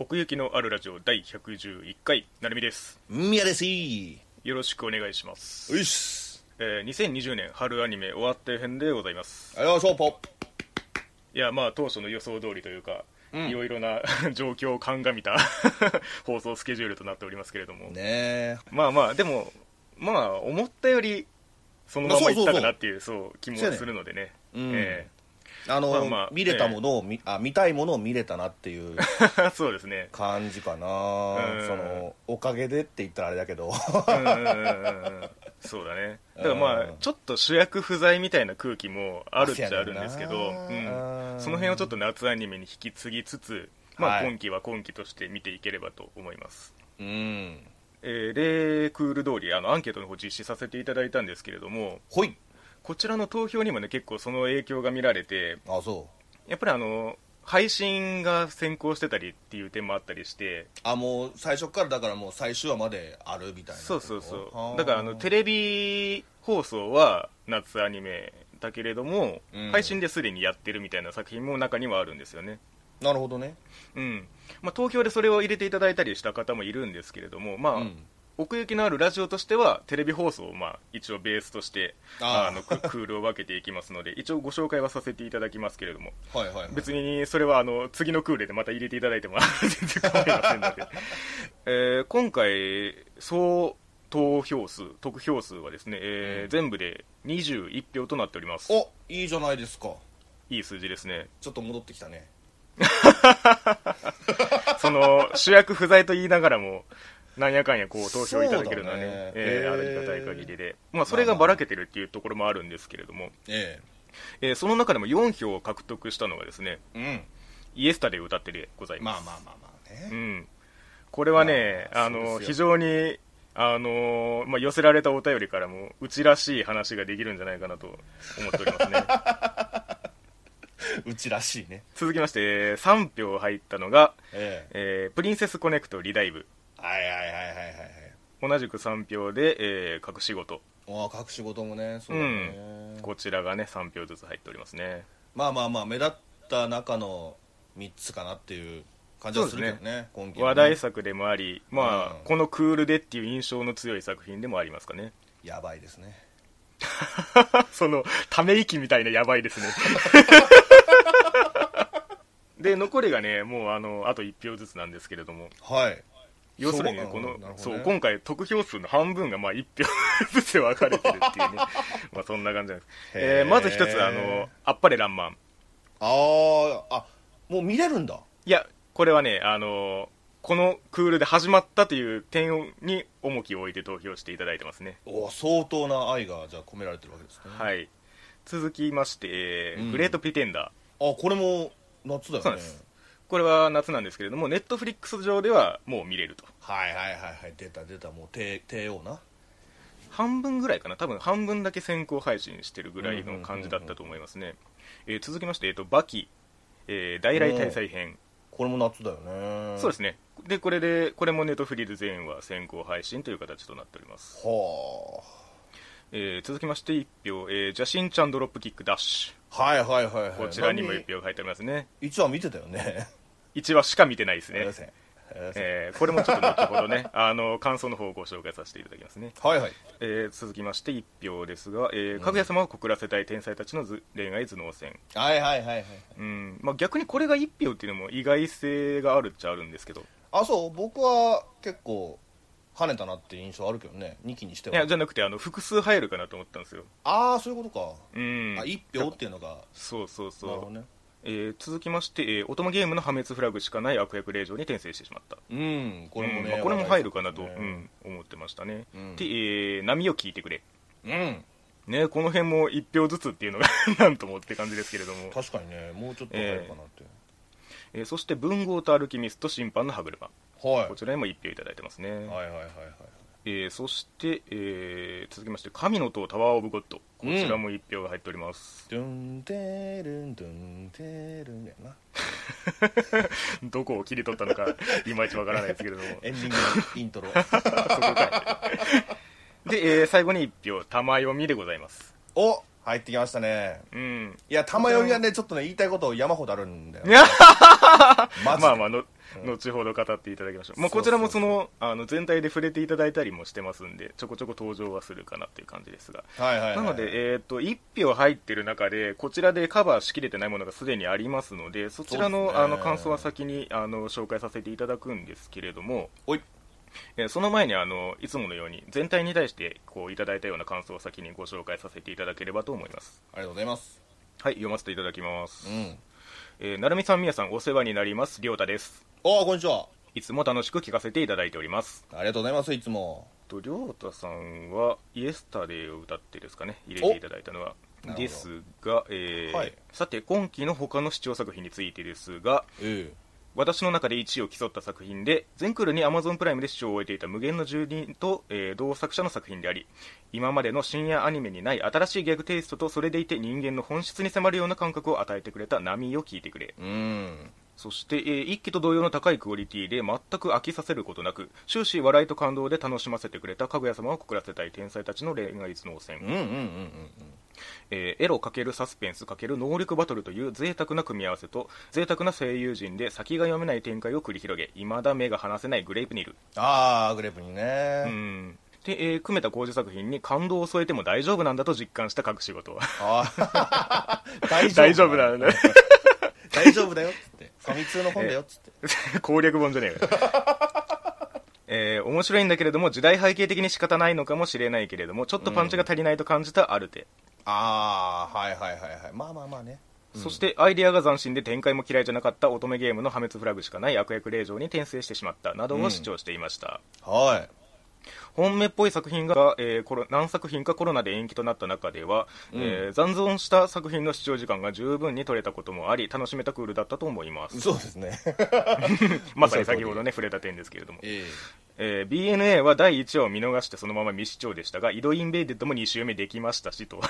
奥行きのあるラジオ第111回なるみです。宮です。いよろしくお願いします、よし。えー2020年春アニメ終わって編でございます。あよしょポいやまあ当初の予想通りというか、うん。いろいろな 状況を鑑みた 放送スケジュールとなっておりますけれども、ねえ。まあまあでもまあ思ったよりそのままいったかなっていうそう気もするのでね。うん。えあの、まあまあ見れたものを見、あ見たいものを見れたなっていうえ そうですね。感じかな。うん。そのおかげでって言ったらあれだけど。うんうんうんうんそうだね。だからまあうん。ちょっと主役不在みたいな空気もあるっちゃあるんですけど、そうんその辺をちょっと夏アニメに引き継ぎつつ、まあ、はい。今期は今期として見ていければと思います、うん。えー、例クール通りあのアンケートの方実施させていただいたんですけれどもほいこちらの投票にもね結構その影響が見られてあそやっぱりあの配信が先行してたりっていう点もあったりしてうあもう最初からだからもう最終話まであるみたいなそうそうそう。はあだからあのテレビ放送は夏アニメだけれども、うん。配信ですでにやってるみたいな作品も中にはあるんですよね。なるほどね。うん。まあ、投票でそれを入れていただいたりした方もいるんですけれども、まあうん奥行きのあるラジオとしてはテレビ放送をまあ一応ベースとしてあのク クールを分けていきますので一応ご紹介はさせていただきますけれども。はいはい、はい、別にそれはあの次のクールでまた入れていただいても全然構いませんので、えー今回総投票数得票数はですね、えーうん。全部で21票となっております。おいいじゃないですか。いい数字ですね。ちょっと戻ってきたね。その主役不在と言いながらもなんやかんやこう投票いただけるのはねねえーありがたい限りで、まあ、それがばらけてるっていうところもあるんですけれども、ええーその中でも4票を獲得したのがですねえイエスタで歌ってでございうんます、まあまあまあまあね、うん、これはね、まああの非常にあのまあ、寄せられたお便りからもうちらしい話ができるんじゃないかなと思っておりますね うちらしいね続きましてえー3票入ったのが、えええープリンセスコネクトリダイブはいはいはいはいはいはい。同じく3票で、えー隠し事。ああ隠し事もねそうだね、こちらがね3票ずつ入っておりますね。まあまあまあ目立った中の3つかなっていう感じはするけどねそうです今期はね。話題作でもあり、まあうん。このクールでっていう印象の強い作品でもありますかね。やばいですね。そのため息みたいなやばいですね。で残りがねもうあのあと1票ずつなんですけれども。はい要するにそうこのそう今回得票数の半分がまあ1票ずつ分かれてるっていうね。まあそんな感じなんです、えーまず一つあの「あっぱれらんまん」あーあもう見れるんだ。いやこれはねあのこのクールで始まったという点に重きを置いて投票していただいてますね、お相当な愛がじゃあ込められてるわけですね、はい。続きまして、えーうん。グレート・プリテンダー。あこれも夏だよね。そうですこれは夏なんですけれどもネットフリックス上ではもう見れると。はいはいはいはい。出た出た。もう帝帝王な。半分ぐらいかな。多分半分だけ先行配信してるぐらいの感じだったと思いますね、えー続きまして、えー、とバキ、えー大来大祭編。これも夏だよね。そうですね。でこれでこれもネットフリーで全話先行配信という形となっております、はえー続きまして1票、えージャシンちゃんドロップキックダッシあはいはいはいはい。ュこちらにも1票入っておりますね。一話見てたよね1話しか見てないですね。ええーこれもちょっと後ほどね あの感想の方をご紹介させていただきますね、はいはい。えー続きまして1票ですが、えーかぐや様を告らせたい天才たちのず恋愛頭脳戦。はいはいはいはい。うん。まあ、逆にこれが1票っていうのも意外性があるっちゃあるんですけど。あそう。僕は結構跳ねたなって印象あるけどね。2期にしてはいやじゃなくてあの複数入るかなと思ったんですよ。ああそういうことか、うん。あ1票っていうのがそうそうそう、なるほどねえー続きまして、えー、オトマゲームの破滅フラグしかない悪役令状に転生してしまった。うんこれもね、うんまあ、これも入るかなと、話題うん、思ってましたね、うん。で、えー波を聞いてくれ。ねねこの辺も1票ずつっていうのが なんともって感じですけれども。うん、確かにねもうちょっと入るかなって、えーそして文豪とアルキミスト審判の歯車。はい。こちらにも1票いただいてますね、はいはいはいはいえーそして、えー続きまして神の塔タワー・オブ・ゴッド。こちらも1票が入っております、ドゥンテルンドゥンテルンやな。どこを切り取ったのかいまいちわからないですけれども。エンディングのイントロ。そこかい。で、えー最後に1票玉読みでございます。お入ってきましたね。うん。いや玉読みはねちょっとね言いたいこと山ほどあるんだよ。いやマジで。まあまあの後ほど語っていただきましょう、まあ、こちらもそのあの全体で触れていただいたりもしてますんでちょこちょこ登場はするかなっていう感じですが。はいはいはいなので、えー、と1票入ってる中でこちらでカバーしきれてないものがすでにありますのでそちらの,、ね。あの感想は先にあの紹介させていただくんですけれどもおい。えーその前にあのいつものように全体に対してこういただいたような感想を先にご紹介させていただければと思います。ありがとうございます。はい読ませていただきます、うんえー、なるみさんみやさんお世話になります。りょうたですああこんにちは。いつも楽しく聞かせていただいております。ありがとうございますいつも。とりょうたさんは「イエスタデー」を歌ってですかね。入れていただいたのは。ですが、えーはい。さて今期の他の視聴作品についてですがえ私の中で1位を競った作品で全クールに Amazon プライムで視聴を終えていた無限の住人と、えー同作者の作品であり今までの深夜アニメにない新しいギャグテイストとそれでいて人間の本質に迫るような感覚を与えてくれた波を聞いてくれ。えうん。そして、えー一期と同様の高いクオリティで全く飽きさせることなく終始笑いと感動で楽しませてくれたかぐや様を告らせたい天才たちの恋愛頭脳戦、うんうんうんうんえーエロ×サスペンス×能力バトルという贅沢な組み合わせと贅沢な声優陣で先が読めない展開を繰り広げ未だ目が離せないグレープニル。ああグレープにね。うん。で、えー、久米田浩二作品に感動を添えても大丈夫なんだと実感した各仕事ああ大 大丈夫なんだ大丈夫だよっつって。ファミ通の本だよっつって。攻略本じゃねえかえー面白いんだけれども時代背景的に仕方ないのかもしれないけれどもちょっとパンチが足りないと感じたアルテ、ああはいはいはいはい。まあまあまあね。そしてアイデアが斬新で展開も嫌いじゃなかった乙女ゲームの破滅フラグしかない悪役令状に転生してしまったなどを主張していました、はい本命っぽい作品が、えーコロ何作品かコロナで延期となった中では、えー残存した作品の視聴時間が十分に取れたこともあり楽しめたクールだったと思います。そうですね。まさに先ほどね触れた点ですけれども、ええ。ー BNA は第1話を見逃してそのまま未視聴でしたが井戸インベイデッドも2週目できましたしと。え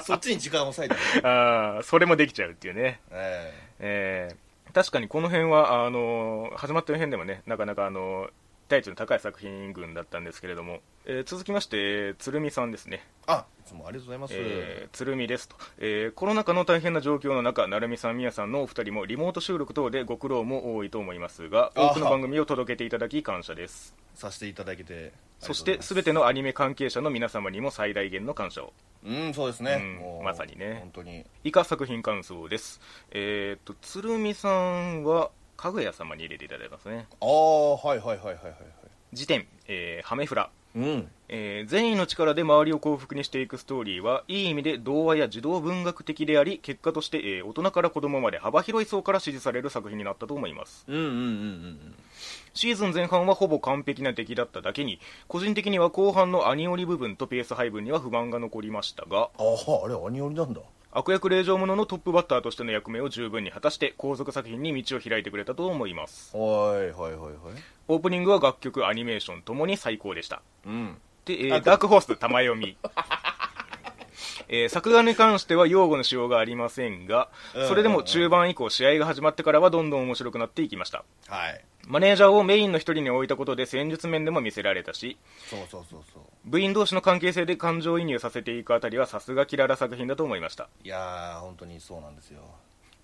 そっちに時間を割いた。ね あーそれもできちゃうっていうね。ええ。ー確かにこの辺はあのー始まった辺でもねなかなかあのー第一の高い作品群だったんですけれども、えー続きまして、えー鶴見さんですね、えあいつもありがとうございます、えー鶴見ですと、えーコロナ禍の大変な状況の中成美さん、宮さんのお二人もリモート収録等でご苦労も多いと思いますが多くの番組を届けていただき感謝です。させていただけてそして全てのアニメ関係者の皆様にも最大限の感謝を。うんそうですね、うんまさにね。本当に。以下作品感想です。えーっと鶴見さんはかぐや様に入れていただいてますね。ああはいはいはいはいはい。はい時点、えーハメフラ。うん。えー善意の力で周りを幸福にしていくストーリーはいい意味で童話や児童文学的であり結果として、えー大人から子供まで幅広い層から支持される作品になったと思います。うんうんうんうんシーズン前半はほぼ完璧な出来だっただけに個人的には後半のアニオリ部分とペース配分には不満が残りましたが。あああれアニオリなんだ悪役令状者のトップバッターとしての役目を十分に果たして後続作品に道を開いてくれたと思います。はいはいはいはいオープニングは楽曲アニメーションともに最高でした。うん。で、えーあダークホース玉読み、えー作画に関しては用語の使用がありませんがうん。それでも中盤以降試合が始まってからはどんどん面白くなっていきました。はい。マネージャーをメインの一人に置いたことで戦術面でも見せられたしそうそうそうそう。部員同士の関係性で感情移入させていくあたりはさすがキララ作品だと思いました。いやー本当にそうなんですよ。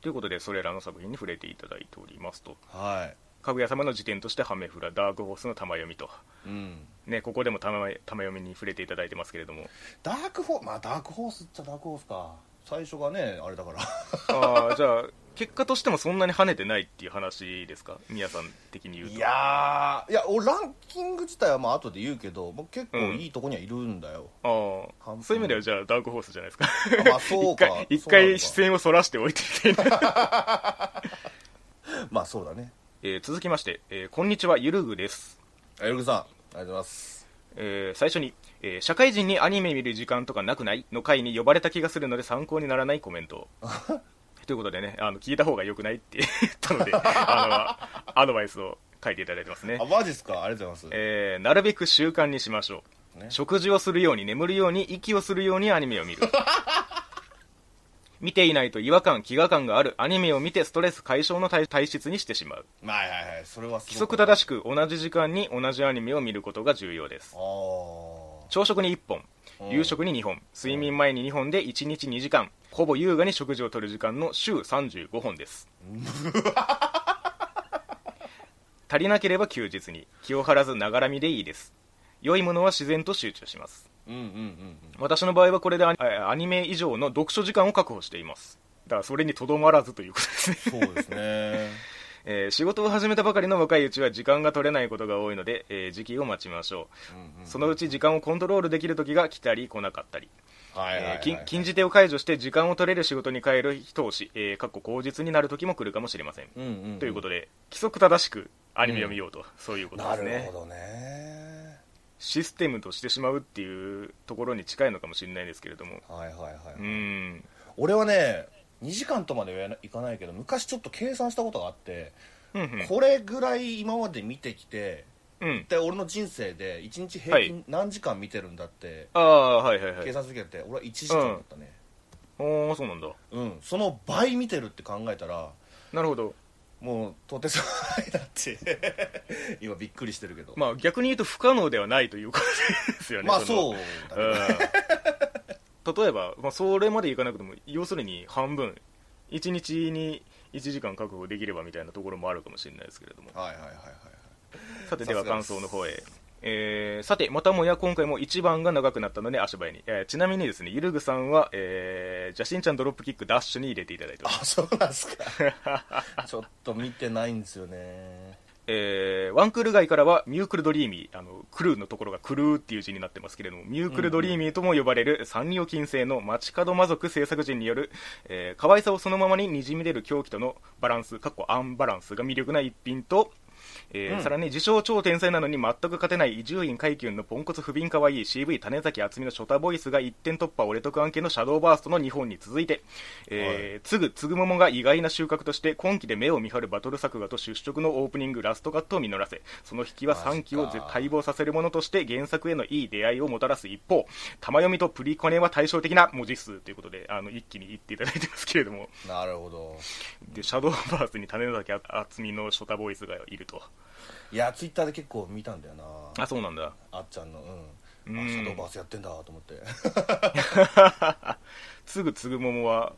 ということでそれらの作品に触れていただいておりますと。はいかぐや様の時点としてハメフラダークホースの玉読みと。うん。ねここでも玉玉読みに触れていただいてますけれども。ダークホーまあダークホースっちゃダークホースか。最初がねあれだから。ああ じゃあ結果としてもそんなに跳ねてないっていう話ですか？宮さん的に言うと。いやーいや俺ランキング自体はまあ後で言うけど、まあ、結構うん。いいとこにはいるんだよ、ああ完璧そういう意味ではじゃあダークホースじゃないですか。あまあそうか。一回視線をそらしておいてみたいな、まあそうだねえー続きまして、えーこんにちはゆるぐです、あゆるぐさんありがとうございます。えー最初に、えー社会人にアニメ見る時間とかなくない?」の回に呼ばれた気がするので参考にならないコメント。ということでねあの聞いた方がよくないって言ったので あのアドバイスを書いていただいてますね。あマジっすか？ありがとうございます、えーなるべく習慣にしましょう、ね。食事をするように眠るように息をするようにアニメを見る 見ていないと違和感飢餓感がある。アニメを見てストレス解消の体体質にしてしまう。まあはいはいはい。それはす規則正しく同じ時間に同じアニメを見ることが重要です。朝食に1本うん。夕食に2本睡眠前に2本で1日2時間ほぼ優雅に食事をとる時間の週35本です。足りなければ休日に。気を張らずながらみでいいです良いものは自然と集中します。うんうんうん私の場合はこれでアニアニメ以上の読書時間を確保しています。だからそれにとどまらずということですね。そうですね。えー仕事を始めたばかりの若いうちは時間が取れないことが多いので、えー時期を待ちましょう、そのうち時間をコントロールできる時が来たり来なかったり、禁禁じ手を解除して時間を取れる仕事に変える人をし、えー、かっこ口実になる時も来るかもしれません、うんうんうんということで規則正しくアニメを見ようと、そういうことでなすねるほどねシステムとしてしまうっていうところに近いのかもしれないですけれども。はいはいはい、うーん。俺はね2時間とまではいかないけど昔ちょっと計算したことがあって、うんうん。これぐらい今まで見てきてうん。で俺の人生で1日平均何時間見てるんだってああはいはいはい。計算するけど俺は1時間だったね。おーそうなんだ。うん、その倍見てるって考えたらなるほどもうとてつもないなって。今びっくりしてるけど。まあ逆に言うと不可能ではないということですよね。のまあそうだね。うん。例えば、まあ、それまでいかなくても要するに半分。1日に1時間確保できればみたいなところもあるかもしれないですけれども。はいはいはいはいさてでは感想の方へえーさてまたもや今回も一番が長くなったので足早に、えーちなみにですねゆるぐさんは、えー、じゃしんちゃんドロップキックダッシュに入れていただいております。あそうなんすか。ちょっと見てないんですよね。えーワンクール街からはミュークルドリーミーあのクルーのところがクルーっていう字になってますけれどもミュークルドリーミーとも呼ばれるサンリオ金星の街角魔族制作陣による、えー可愛さをそのままににじみ出る狂気とのバランスかっこアンバランスが魅力な一品とえーうん。さらに自称超天才なのに全く勝てない伊集院海君のポンコツ不憫かわいい CV 種崎厚美のショタボイスが一点突破俺得案件のシャドーバーストの2本に続いて、えーつぐつぐももが意外な収穫として今期で目を見張るバトル作画と出色のオープニングラストカットを実らせその引きは3期をマジか待望させるものとして原作へのいい出会いをもたらす一方。玉読みとプリコネは対照的な文字数ということであの一気に言っていただいてますけれども。なるほど。でシャドーバースに種崎厚美のショタボイスがいると。いやツイッターで結構見たんだよな。あそうなんだ。あっちゃんのうん、うん。あシャドーバースやってんだと思って。つぐつぐももは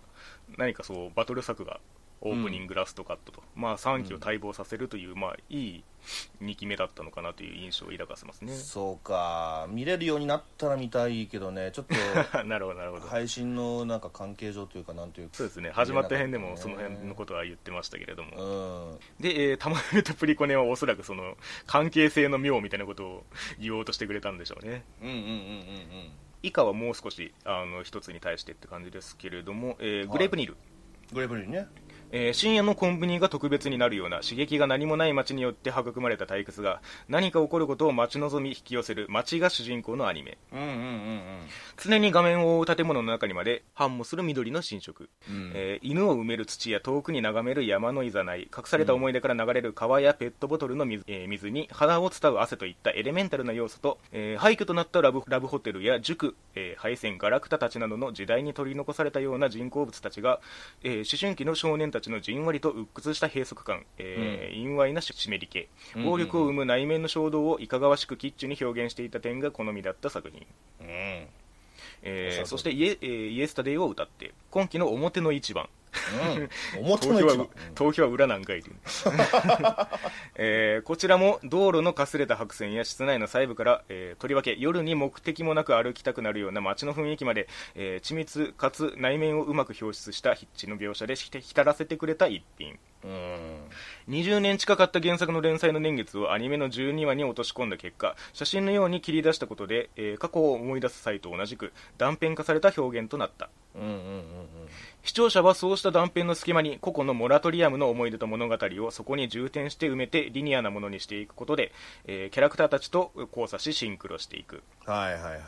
何かそうバトル作がオープニングラストカットと、まあ3期を待望させるという、まあいい2期目だったのかなという印象を抱かせますね。そうか。見れるようになったら見たいけどね。ちょっと なるほどなるほど、配信のなんか関係上というかなんというかそうですね始まった辺でもその辺のことは言ってましたけれども、うん。で、えー、玉めとプリコネはおそらくその関係性の妙みたいなことを言おうとしてくれたんでしょうね。うんうんうんうんうん。以下はもう少しあの一つに対してって感じですけれども、えーグレープニール、グレープリンねえー深夜のコンビニが特別になるような刺激が何もない街によって育まれた退屈が何か起こることを待ち望み引き寄せる街が主人公のアニメ。うんうんうん常に画面を覆う建物の中にまで繁茂する緑の新色、うん。うんえー犬を埋める土や遠くに眺める山のいざない隠された思い出から流れる川やペットボトルの水,、えー水に鼻を伝う汗といったエレメンタルな要素と、えー廃墟となったラブラブホテルや塾、えー配線ガラクタたちなどの時代に取り残されたような人工物たちが、えー思春期の少年たちのじんわりと鬱屈した閉塞感、えー陰歪な湿り気うん暴力を生む内面の衝動をいかがわしくキッチュに表現していた点が好みだった作品。うん。えーそしてイエ,、えーイエスタデイを歌って今季の表の一番うん。表投票はの一番投票は裏なんかいって。い うえーこちらも道路のかすれた白線や室内の細部から、えーとりわけ夜に目的もなく歩きたくなるような街の雰囲気まで、えー緻密かつ内面をうまく表出した筆致の描写でして浸らせてくれた一品。うん。20年近かった原作の連載の年月をアニメの12話に落とし込んだ結果写真のように切り出したことで、えー過去を思い出す際と同じく断片化された表現となった。うんうんうん視聴者はそうした断片の隙間に個々のモラトリアムの思い出と物語をそこに重点して埋めてリニアなものにしていくことで、えーキャラクターたちと交差しシンクロしていく。はいはいはいはい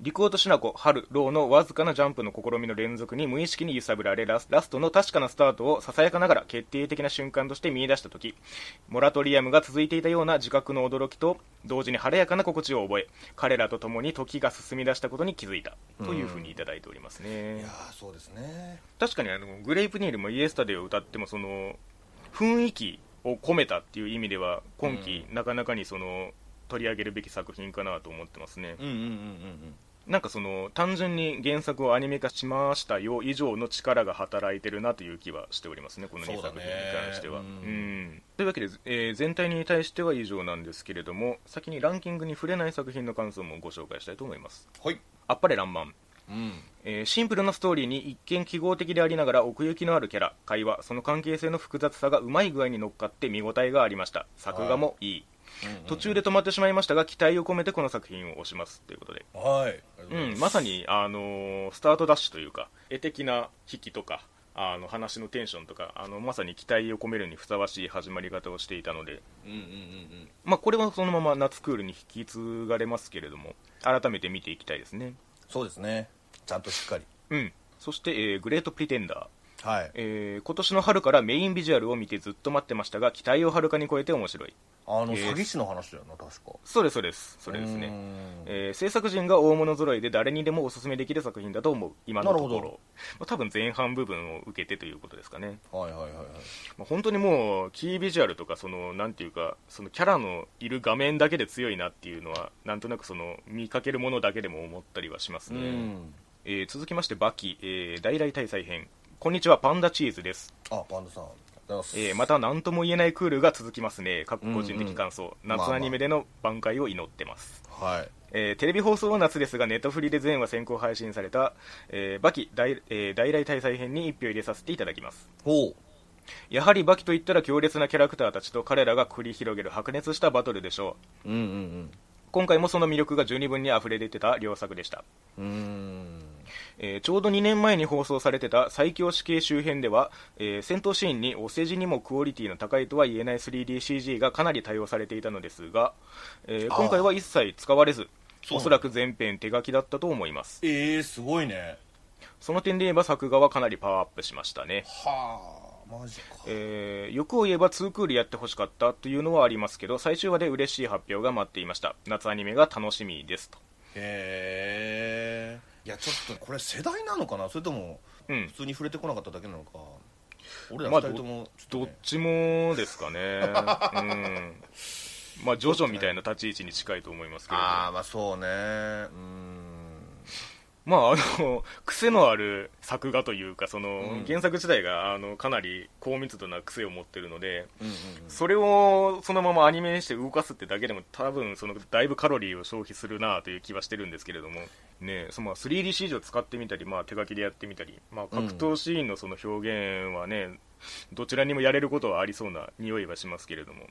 リクオとシナコ、ハル、ローのわずかなジャンプの試みの連続に無意識に揺さぶられラスラストの確かなスタートをささやかながら決定的な瞬間として見出した時モラトリアムが続いていたような自覚の驚きと同時に晴れやかな心地を覚え彼らと共に時が進み出したことに気づいたというふうにいただいておりますね、いやそうですね。確かにあのグレープニールもイエスタデーを歌ってもその雰囲気を込めたっていう意味では今季なかなかにその取り上げるべき作品かなと思ってますね、うんうんうんうんなんかその単純に原作をアニメ化しましたよ以上の力が働いてるなという気はしておりますねこの2そうだね作品に関しては、ううんん。というわけで、えー全体に対しては以上なんですけれども先にランキングに触れない作品の感想もご紹介したいと思います。はい。あっぱれらんまんうん。えーシンプルなストーリーに一見記号的でありながら奥行きのあるキャラ。会話その関係性の複雑さがうまい具合に乗っかって見応えがありました。作画もいい、途中で止まってしまいましたが期待を込めてこの作品を推します。ということで、はい。うん、まさに、あのースタートダッシュというか絵的な引きとかあの話のテンションとかあのまさに期待を込めるにふさわしい始まり方をしていたので、うんうんうん。まあ、これはそのまま夏クールに引き継がれますけれども改めて見ていきたいですね。そうですねちゃんとしっかり。うん。そして、えーグレートプリテンダー。はい。えー今年の春からメインビジュアルを見てずっと待ってましたが期待をはるかに超えて面白い。あのえー詐欺師の話だよな確か。そうですそうです。それですね、えー制作陣が大物揃いで誰にでもおすすめできる作品だと思う。今のとこなるほろまあ、多分前半部分を受けてということですかね、はいはいはいはい。まあ、本当にもうキービジュアルとかそのなんていうかそのキャラのいる画面だけで強いなっていうのはなんとなくその見かけるものだけでも思ったりはしますね、うんえー続きましてバキ、えー大来大祭編。こんにちはパンダチーズです。あパンダさん。えーまた何とも言えないクールが続きますね、各個人的感想、うん。うん夏アニメでの挽回を祈ってます、はい。えーテレビ放送は夏ですが、ネットフリで全話先行配信された、えーバキ大,、えー大来大祭編に1票入れさせていただきます。ほう。やはりバキといったら強烈なキャラクターたちと彼らが繰り広げる白熱したバトルでしょう。うんうん今回もその魅力が十二分に溢れ出てた良作でした。うんうーんえーちょうど2年前に放送されてた最強死刑周辺では、えー戦闘シーンにお世辞にもクオリティの高いとは言えない 3DCG がかなり対応されていたのですが、えー今回は一切使われずおそらく全編手書きだったと思います。えー、すごいね。その点で言えば作画はかなりパワーアップしましたね、はあマジか。えー欲を言えば2クールやってほしかったというのはありますけど最終話で嬉しい発表が待っていました。夏アニメが楽しみですと。へえいやちょっとこれ世代なのかな？それともうん。普通に触れてこなかっただけなのか？俺らまあ二人ともどっちもですかね。うん。まあジョジョみたいな立ち位置に近いと思いますけれどああまあそうね。うんまああの癖のある作画というかその、うん。原作自体があのかなり高密度な癖を持ってるのでうんうんそれをそのままアニメにして動かすってだけでも多分そのだいぶカロリーを消費するなという気はしてるんですけれども。ねそのまあ 3DCG を使ってみたり、まあ、手書きでやってみたり、まあ、格闘シーンのその表現はね、どちらにもやれることはありそうな匂いはしますけれども。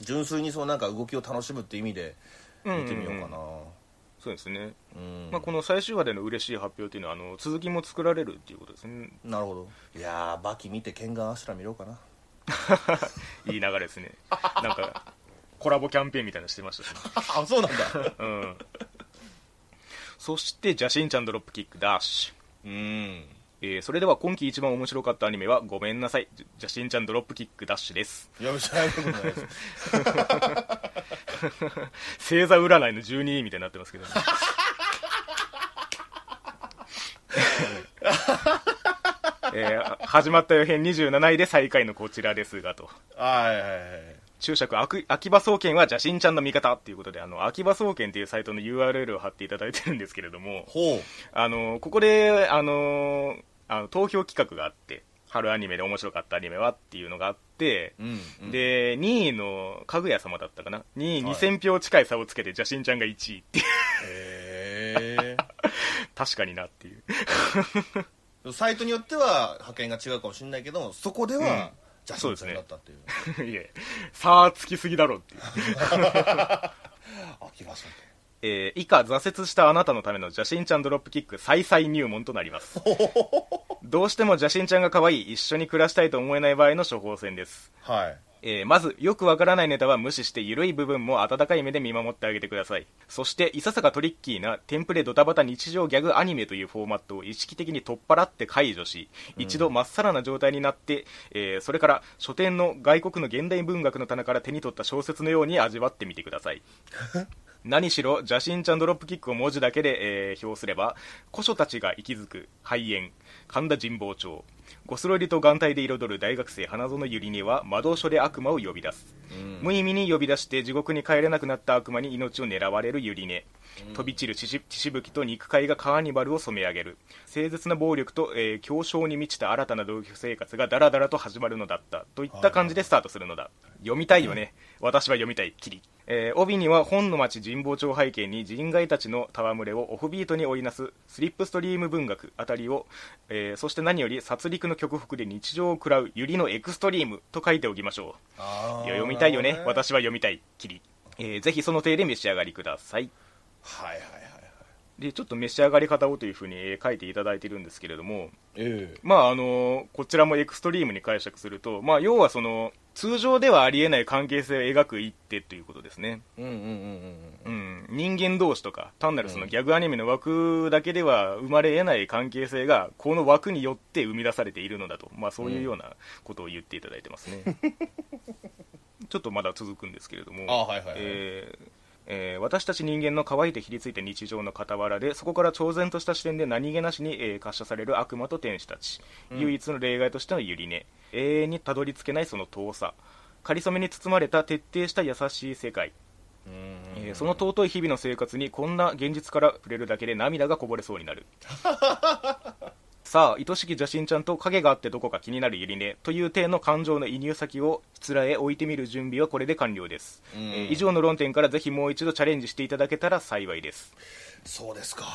純粋にそうなんか動きを楽しむって意味で見てみようかなそうですね、うん。まあ、この最終話での嬉しい発表というのはあの続きも作られるっていうことですね。なるほど。いやーバキ見てケンガンアシュラ見ろうかな。いい流れですね。なんかコラボキャンペーンみたいなのしてましたしね。あそうなんだ。うん。そしてジャシンちゃんドロップキックダッシュ。うんえーそれでは今季一番面白かったアニメはごめんなさい。ジャジャシンちゃんドロップキックダッシュです。やめちゃうことないです。星座占いの12位みたいになってますけど、ね、えー始まったよ編27位で最下位のこちらですがと。はいはいはい注釈アキアキバ総研は邪神ちゃんの味方っていうことであのアキバ総研っていうサイトの URL を貼っていただいてるんですけれどもほう。あのここであのあの投票企画があって春アニメで面白かったアニメはっていうのがあって、うん、うん、で2位のかぐや様だったかな？にはい。2000票近い差をつけて邪神ちゃんが1位っていう。へ 確かになっていう。え サイトによっては派遣が違うかもしれないけどそこでは、うんジャスミンちゃんだったっていう。いえ差はつきすぎだろっていう、秋葉さんえー以下挫折したあなたのための邪神ちゃんドロップキック再々入門となります。どうしても邪神ちゃんが可愛い一緒に暮らしたいと思えない場合の処方箋です。はいえーまずよくわからないネタは無視して緩い部分も温かい目で見守ってあげてください。そしていささかトリッキーなテンプレドタバタ日常ギャグアニメというフォーマットを意識的に取っ払って解除し一度まっさらな状態になって、えーそれから書店の外国の現代文学の棚から手に取った小説のように味わってみてください。何しろ邪神ちゃんドロップキックを文字だけで、えー表すれば古書たちが息づく肺炎神田神保町ゴスロリと眼帯で彩る大学生花園ゆりには魔導書で悪魔を呼び出す。うん。無意味に呼び出して地獄に帰れなくなった悪魔に命を狙われるユリネ、うん。飛び散る血しぶきと肉塊がカーニバルを染め上げる。誠実な暴力と、えー強小に満ちた新たな同居生活がダラダラと始まるのだったといった感じでスタートするのだ。読みたいよね、私は読みたいキリ、えー帯には本の町神保町背景に人外たちの戯れをオフビートに織りなすスリップストリーム文学あたりを、えーそして何より殺戮の極北で日常を食らうユリのエクストリームと書いておきましょう。いや読みたいよね。なるほど私は読みたい。キリ、えーぜひその手で召し上がりください。はいはいでちょっと召し上がり方をというふうにえー書いていただいてるんですけれどもええ。まああのこちらもエクストリームに解釈すると、まあ、要はその通常ではありえない関係性を描く一手ということですね、うんうんうんうんうん、人間同士とか単なるそのギャグアニメの枠だけでは生まれ得ない関係性がこの枠によって生み出されているのだと、まあ、そういうようなことを言っていただいてますね、ちょっとまだ続くんですけれどもあはいはいはい。えーえー私たち人間の乾いてひりついた日常の傍らでそこから超然とした視点で何気なしに、えー、滑車される悪魔と天使たち、うん。唯一の例外としてのユリネ永遠にたどり着けないその遠さ。かりそめに包まれた徹底した優しい世界、うん。えーその尊い日々の生活にこんな現実から触れるだけで涙がこぼれそうになる さあ愛しき邪神ちゃんと影があってどこか気になるユリネという体の感情の移入先をしつらえ置いてみる準備はこれで完了です、うん。えー以上の論点からぜひもう一度チャレンジしていただけたら幸いです。そうですか。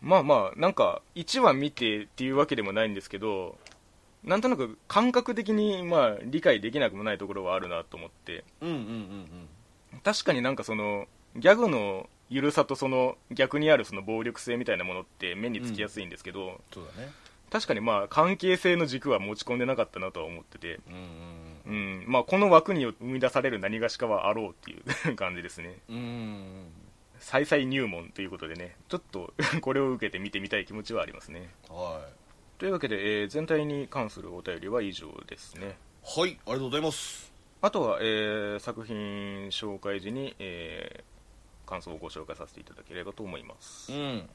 まあまあなんか1話見てっていうわけでもないんですけどなんとなく感覚的にまあ理解できなくもないところはあるなと思って。うんうんうん。確かになんかそのギャグの緩さとその逆にあるその暴力性みたいなものって目につきやすいんですけど、そうだね。確かにまあ関係性の軸は持ち込んでなかったなとは思ってて、うんうんまあ、この枠に生み出される何がしかはあろうっていう感じですね。うんうん再々入門ということでね。ちょっとこれを受けて見てみたい気持ちはありますね。はというわけで、えー全体に関するお便りは以上ですね。いはい。ありがとうございます。あとは、えー作品紹介時に、えー感想をご紹介させていただければと思います、うん。